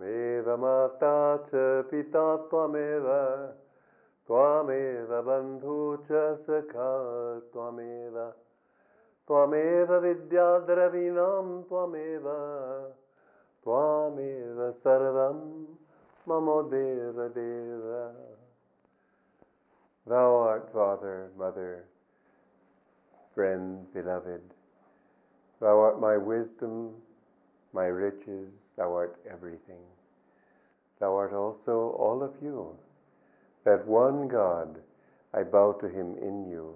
त्वमेव माता च पिता त्वमेव त्वमेव बन्धु च सखा त्वमेव त्वमेव विद्याद्रवीणां त्वमेव त्वमेव सर्वं मम देवदेव Thou art Father, Mother, friend, beloved. Thou art my wisdom, my riches, thou art everything. Thou art also all of you. That one God, I bow to him in you.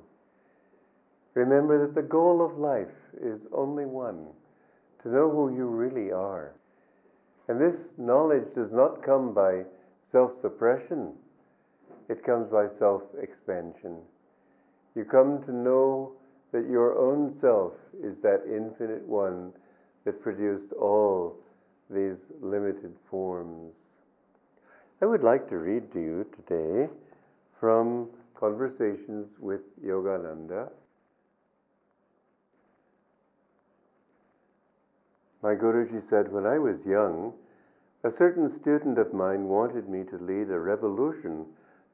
Remember that the goal of life is only one to know who you really are. And this knowledge does not come by self suppression, it comes by self expansion. You come to know that your own self is that infinite one that produced all these limited forms. I would like to read to you today from Conversations with Yogananda. My Guruji said, When I was young, a certain student of mine wanted me to lead a revolution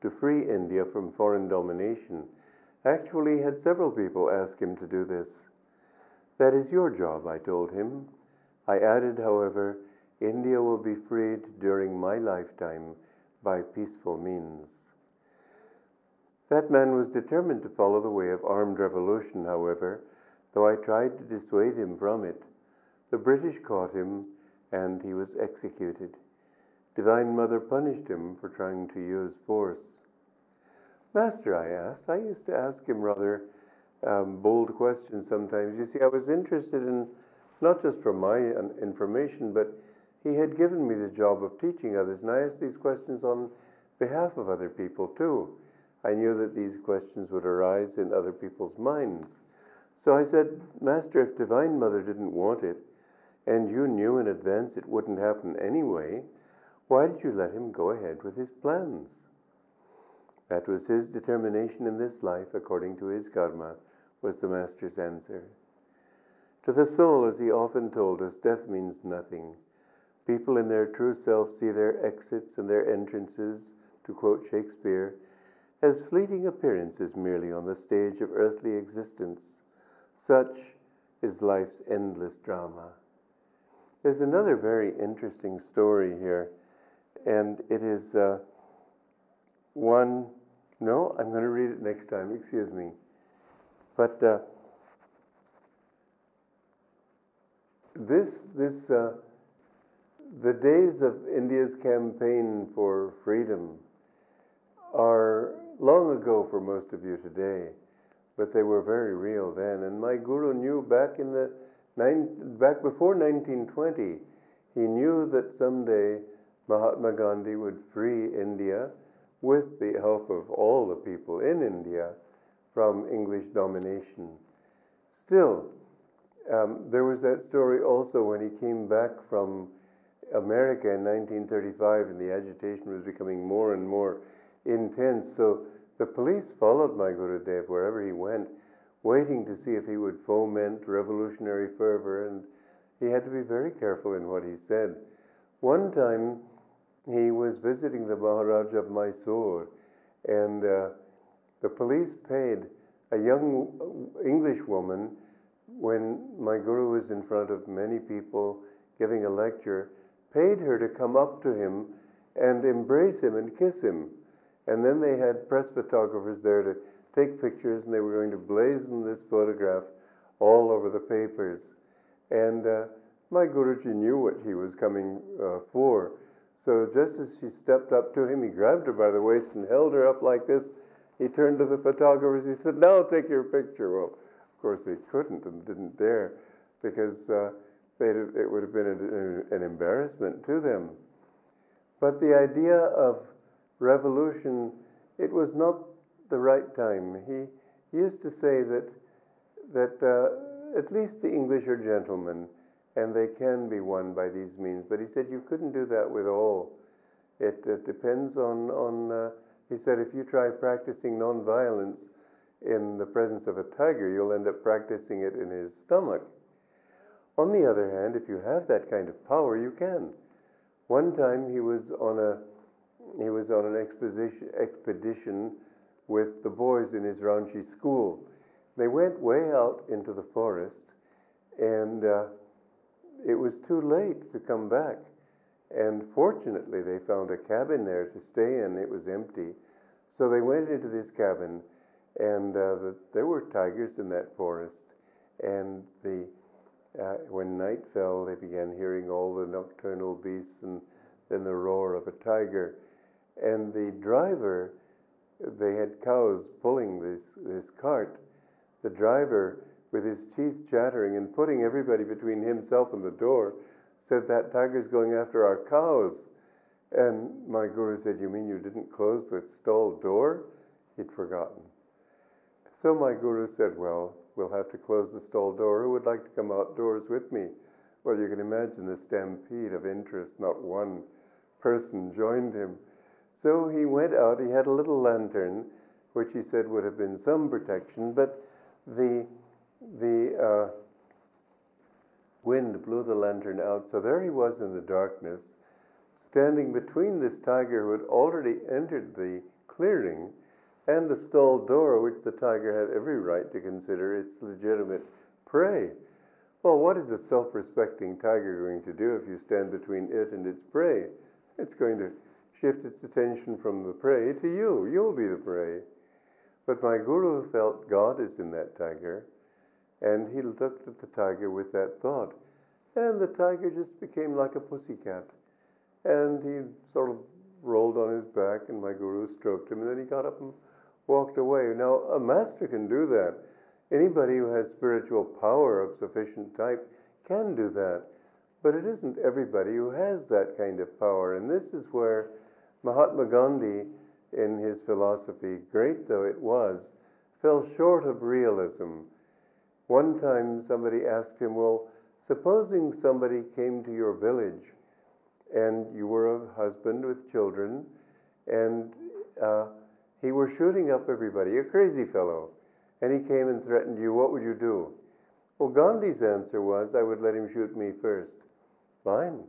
to free India from foreign domination. Actually, had several people ask him to do this. That is your job, I told him. I added, however, India will be freed during my lifetime by peaceful means. That man was determined to follow the way of armed revolution, however, though I tried to dissuade him from it. The British caught him and he was executed. Divine Mother punished him for trying to use force. Master, I asked, I used to ask him rather um, bold questions sometimes. You see, I was interested in not just for my information, but he had given me the job of teaching others, and I asked these questions on behalf of other people too. I knew that these questions would arise in other people's minds. So I said, Master, if Divine Mother didn't want it, and you knew in advance it wouldn't happen anyway, why did you let him go ahead with his plans? That was his determination in this life, according to his karma, was the Master's answer. To the soul, as he often told us, death means nothing. People in their true self see their exits and their entrances, to quote Shakespeare, as fleeting appearances merely on the stage of earthly existence. Such is life's endless drama. There's another very interesting story here, and it is uh, one no, I'm going to read it next time. Excuse me. But uh, this, this, uh, the days of India's campaign for freedom are long ago for most of you today, but they were very real then. And my guru knew back in the nine, back before 1920, he knew that someday Mahatma Gandhi would free India with the help of all the people in India from English domination. Still, um, there was that story also when he came back from America in 1935 and the agitation was becoming more and more intense. So the police followed my Gurudev wherever he went, waiting to see if he would foment revolutionary fervor, and he had to be very careful in what he said. One time, he was visiting the Maharaj of Mysore, and uh, the police paid a young English woman when my guru was in front of many people giving a lecture, paid her to come up to him and embrace him and kiss him. And then they had press photographers there to take pictures, and they were going to blazon this photograph all over the papers. And uh, my Guruji knew what he was coming uh, for. So just as she stepped up to him, he grabbed her by the waist and held her up like this. He turned to the photographers. He said, Now take your picture. Well, of course, they couldn't and didn't dare because uh, it would have been an, embarrassment to them. But the idea of revolution, it was not the right time. He used to say that, that uh, at least the English are gentlemen and they can be won by these means. But he said you couldn't do that with all. It, it depends on, on uh, he said, if you try practicing nonviolence in the presence of a tiger, you'll end up practicing it in his stomach. On the other hand, if you have that kind of power, you can. One time he was on a he was on an expedition expedition with the boys in his Ranchi school. They went way out into the forest, and uh, it was too late to come back. And fortunately, they found a cabin there to stay in. It was empty. So they went into this cabin, and uh, the, there were tigers in that forest. And the, uh, when night fell, they began hearing all the nocturnal beasts and then the roar of a tiger. And the driver, they had cows pulling this, this cart. The driver, with his teeth chattering and putting everybody between himself and the door, said, That tiger's going after our cows. And my guru said, You mean you didn't close the stall door? He'd forgotten. So my guru said, Well, we'll have to close the stall door. Who would like to come outdoors with me? Well, you can imagine the stampede of interest. Not one person joined him. So he went out. He had a little lantern, which he said would have been some protection, but the, the uh, wind blew the lantern out. So there he was in the darkness, standing between this tiger who had already entered the clearing and the stall door, which the tiger had every right to consider its legitimate prey. Well, what is a self respecting tiger going to do if you stand between it and its prey? It's going to shift its attention from the prey to you. You'll be the prey. But my guru felt God is in that tiger, and he looked at the tiger with that thought. And the tiger just became like a pussycat. And he sort of rolled on his back, and my guru stroked him, and then he got up and walked away. Now, a master can do that. Anybody who has spiritual power of sufficient type can do that. But it isn't everybody who has that kind of power. And this is where Mahatma Gandhi, in his philosophy, great though it was, fell short of realism. One time somebody asked him, Well, supposing somebody came to your village and you were a husband with children and uh, he were shooting up everybody, a crazy fellow, and he came and threatened you, what would you do? Well, Gandhi's answer was, I would let him shoot me first. Fine.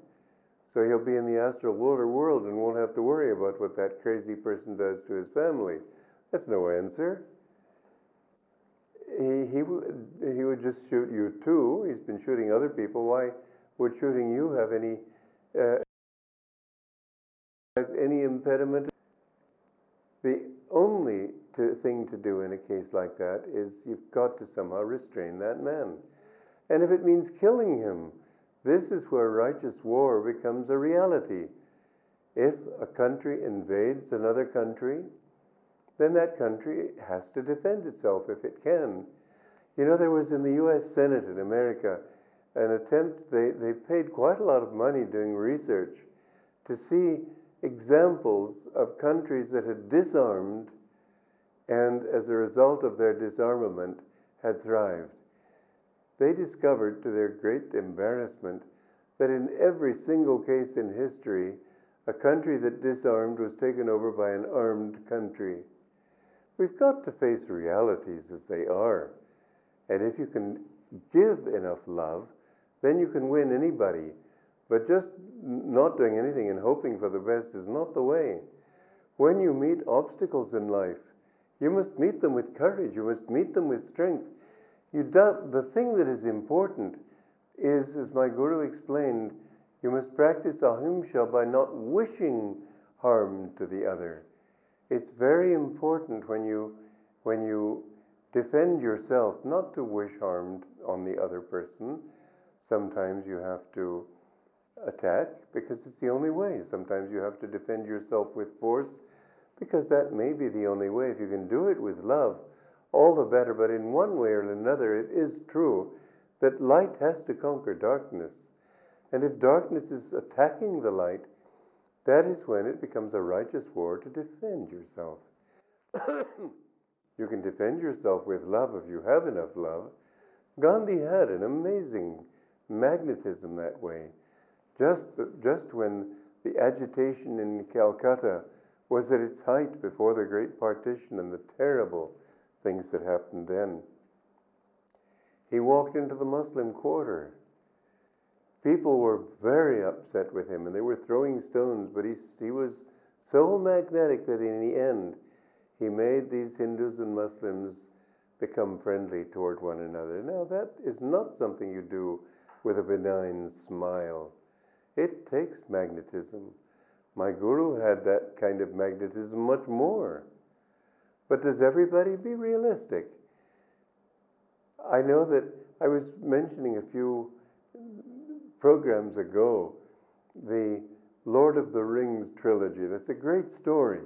So he'll be in the astral water world and won't have to worry about what that crazy person does to his family. That's no answer. He, he, would, he would just shoot you too. He's been shooting other people. Why would shooting you have any uh, has any impediment? The only to, thing to do in a case like that is you've got to somehow restrain that man. And if it means killing him, this is where righteous war becomes a reality. If a country invades another country, then that country has to defend itself if it can. You know, there was in the US Senate in America an attempt, they, they paid quite a lot of money doing research to see examples of countries that had disarmed and, as a result of their disarmament, had thrived. They discovered, to their great embarrassment, that in every single case in history, a country that disarmed was taken over by an armed country. We've got to face realities as they are. And if you can give enough love, then you can win anybody. But just not doing anything and hoping for the best is not the way. When you meet obstacles in life, you must meet them with courage, you must meet them with strength. You do, the thing that is important is, as my guru explained, you must practice ahimsa by not wishing harm to the other. It's very important when you, when you defend yourself not to wish harm on the other person. Sometimes you have to attack because it's the only way. Sometimes you have to defend yourself with force because that may be the only way. If you can do it with love, all the better. But in one way or another, it is true that light has to conquer darkness. And if darkness is attacking the light, that is when it becomes a righteous war to defend yourself. you can defend yourself with love if you have enough love. Gandhi had an amazing magnetism that way. Just, just when the agitation in Calcutta was at its height before the Great Partition and the terrible things that happened then. He walked into the Muslim quarter people were very upset with him and they were throwing stones, but he, he was so magnetic that in the end, he made these Hindus and Muslims become friendly toward one another. Now, that is not something you do with a benign smile. It takes magnetism. My guru had that kind of magnetism much more. But does everybody be realistic? I know that I was mentioning a few programs ago the Lord of the Rings trilogy. That's a great story.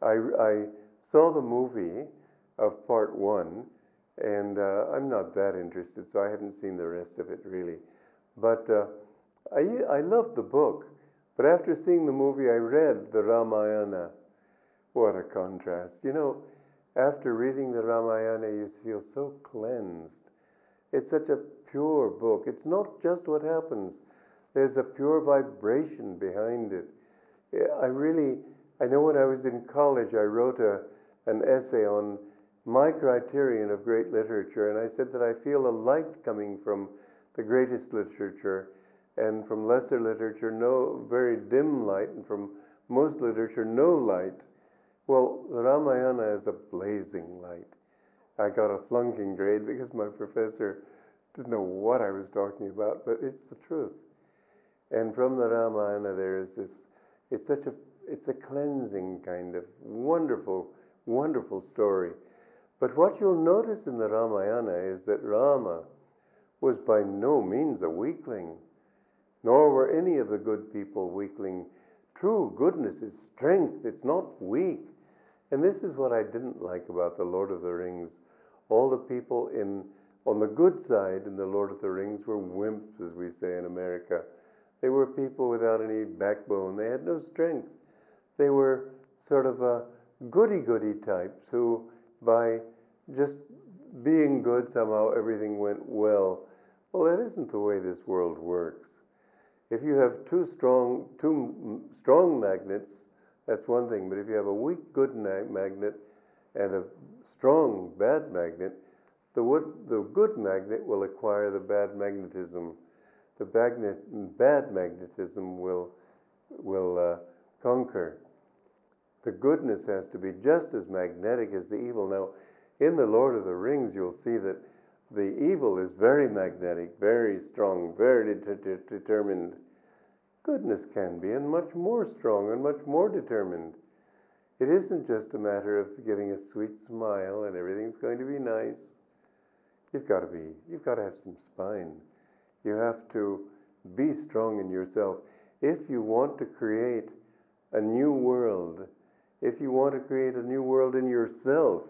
I, I saw the movie of part one, and uh, I'm not that interested, so I haven't seen the rest of it really. But uh, I, I loved the book, but after seeing the movie, I read the Ramayana. What a contrast. You know, after reading the Ramayana, you feel so cleansed. It's such a pure book. It's not just what happens, there's a pure vibration behind it. I really, I know when I was in college, I wrote a, an essay on my criterion of great literature, and I said that I feel a light coming from the greatest literature, and from lesser literature, no very dim light, and from most literature, no light. Well, the Ramayana is a blazing light. I got a flunking grade because my professor didn't know what I was talking about, but it's the truth. And from the Ramayana, there is this, it's such a, it's a cleansing kind of wonderful, wonderful story. But what you'll notice in the Ramayana is that Rama was by no means a weakling, nor were any of the good people weakling. True goodness is strength, it's not weak. And this is what I didn't like about The Lord of the Rings. All the people in, on the good side in The Lord of the Rings were wimps, as we say in America. They were people without any backbone. They had no strength. They were sort of uh, a goody goody types who, by just being good, somehow everything went well. Well, that isn't the way this world works. If you have two strong, two strong magnets, that's one thing. But if you have a weak good magnet and a strong bad magnet, the, wood, the good magnet will acquire the bad magnetism the magnet, bad magnetism will, will uh, conquer. The goodness has to be just as magnetic as the evil. Now, in The Lord of the Rings, you'll see that the evil is very magnetic, very strong, very de- de- determined. Goodness can be, and much more strong and much more determined. It isn't just a matter of getting a sweet smile and everything's going to be nice. You've got to be, you've got to have some spine. You have to be strong in yourself. If you want to create a new world, if you want to create a new world in yourself,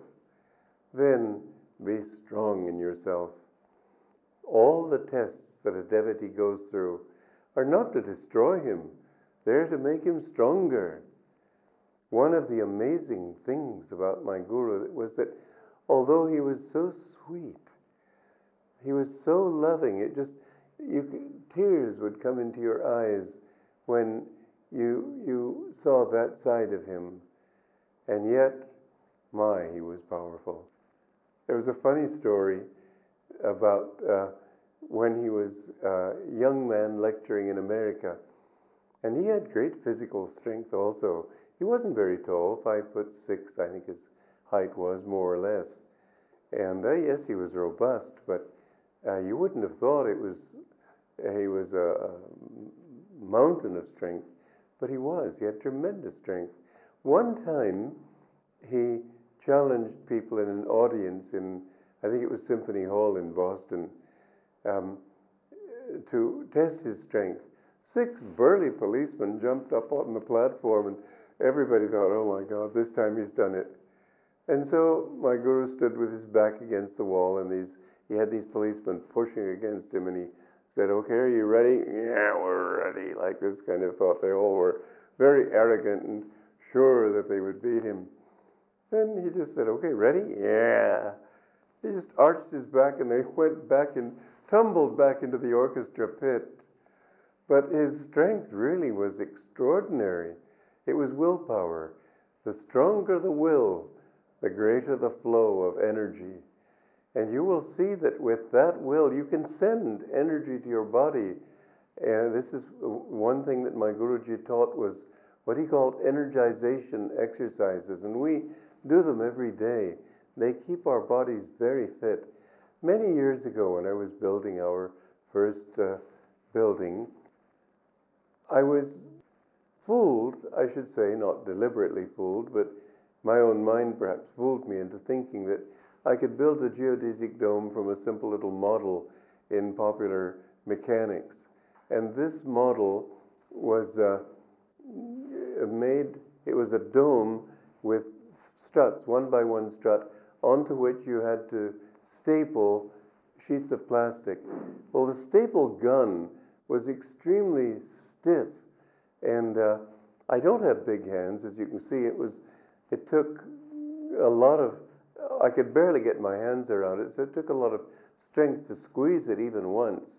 then be strong in yourself. All the tests that a devotee goes through are not to destroy him, they're to make him stronger. One of the amazing things about my guru was that although he was so sweet, he was so loving, it just you, tears would come into your eyes when you, you saw that side of him. And yet, my, he was powerful. There was a funny story about uh, when he was a young man lecturing in America. And he had great physical strength also. He wasn't very tall, five foot six, I think his height was, more or less. And uh, yes, he was robust, but uh, you wouldn't have thought it was he was a, a mountain of strength, but he was. He had tremendous strength. One time, he challenged people in an audience in, I think it was Symphony Hall in Boston, um, to test his strength. Six burly policemen jumped up on the platform, and everybody thought, oh my God, this time he's done it. And so my guru stood with his back against the wall, and these, he had these policemen pushing against him, and he said, Okay, are you ready? Yeah, we're ready. Like this kind of thought. They all were very arrogant and sure that they would beat him. Then he just said, Okay, ready? Yeah. He just arched his back and they went back and tumbled back into the orchestra pit. But his strength really was extraordinary. It was willpower. The stronger the will, the greater the flow of energy. And you will see that with that will, you can send energy to your body And this is one thing that my Guruji taught was what he called energization exercises. And we do them every day. They keep our bodies very fit. Many years ago, when I was building our first uh, building, I was fooled, I should say, not deliberately fooled, but my own mind perhaps fooled me into thinking that I could build a geodesic dome from a simple little model in popular mechanics. And this model was uh, made, it was a dome with struts, one by one strut, onto which you had to staple sheets of plastic. Well, the staple gun was extremely stiff, and uh, I don't have big hands, as you can see. It was, it took a lot of, I could barely get my hands around it, so it took a lot of strength to squeeze it even once.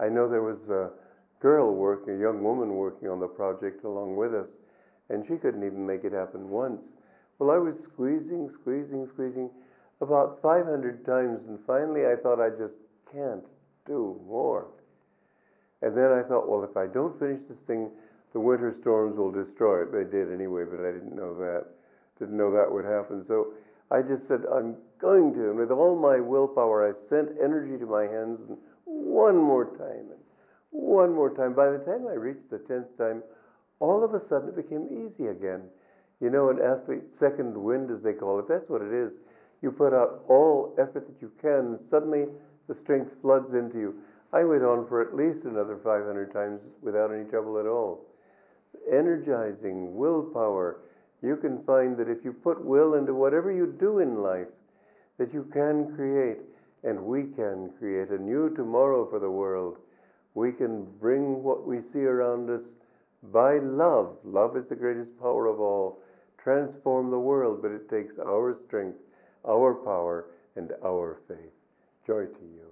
I know there was a girl working, a young woman working on the project along with us, and she couldn't even make it happen once. Well, I was squeezing, squeezing, squeezing about 500 times, and finally I thought I just can't do more. And then I thought, well, if I don't finish this thing, the winter storms will destroy it. They did anyway, but I didn't know that. Didn't know that would happen. So I just said, I'm going to. And with all my willpower, I sent energy to my hands and one more time and one more time. By the time I reached the 10th time, all of a sudden it became easy again. You know, an athlete's second wind, as they call it, that's what it is. You put out all effort that you can, and suddenly the strength floods into you. I went on for at least another 500 times without any trouble at all. Energizing, willpower. You can find that if you put will into whatever you do in life, that you can create, and we can create a new tomorrow for the world. We can bring what we see around us by love. Love is the greatest power of all. Transform the world, but it takes our strength, our power, and our faith. Joy to you.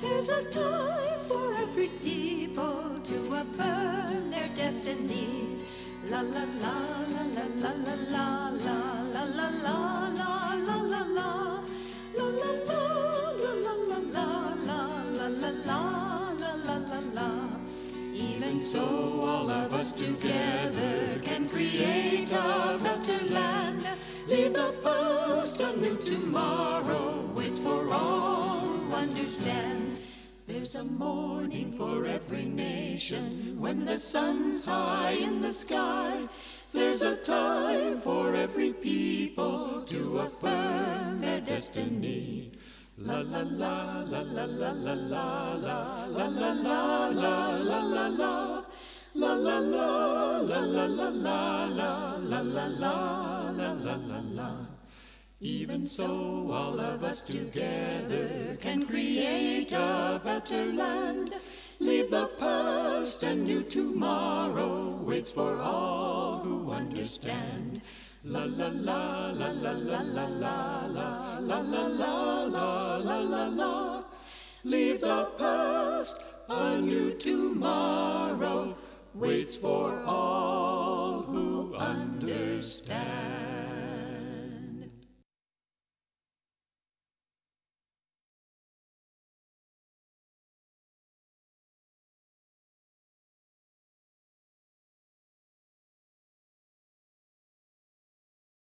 There's a time for every people to affirm their destiny. La la la la la la la la la la la la la la la la la la even so, all of us together can create a better land. Leave the past, a new tomorrow waits for all who understand. There's a morning for every nation when the sun's high in the sky. There's a time for every people to affirm their destiny. La la la la la la la la la la la la la la la la La la la la la la la la la la la la la la la Even so, all of us together can create a better land. Leave the past, a new tomorrow waits for all who understand. La la la la la la la la la la la la la la la la Leave the past, a new tomorrow waits for all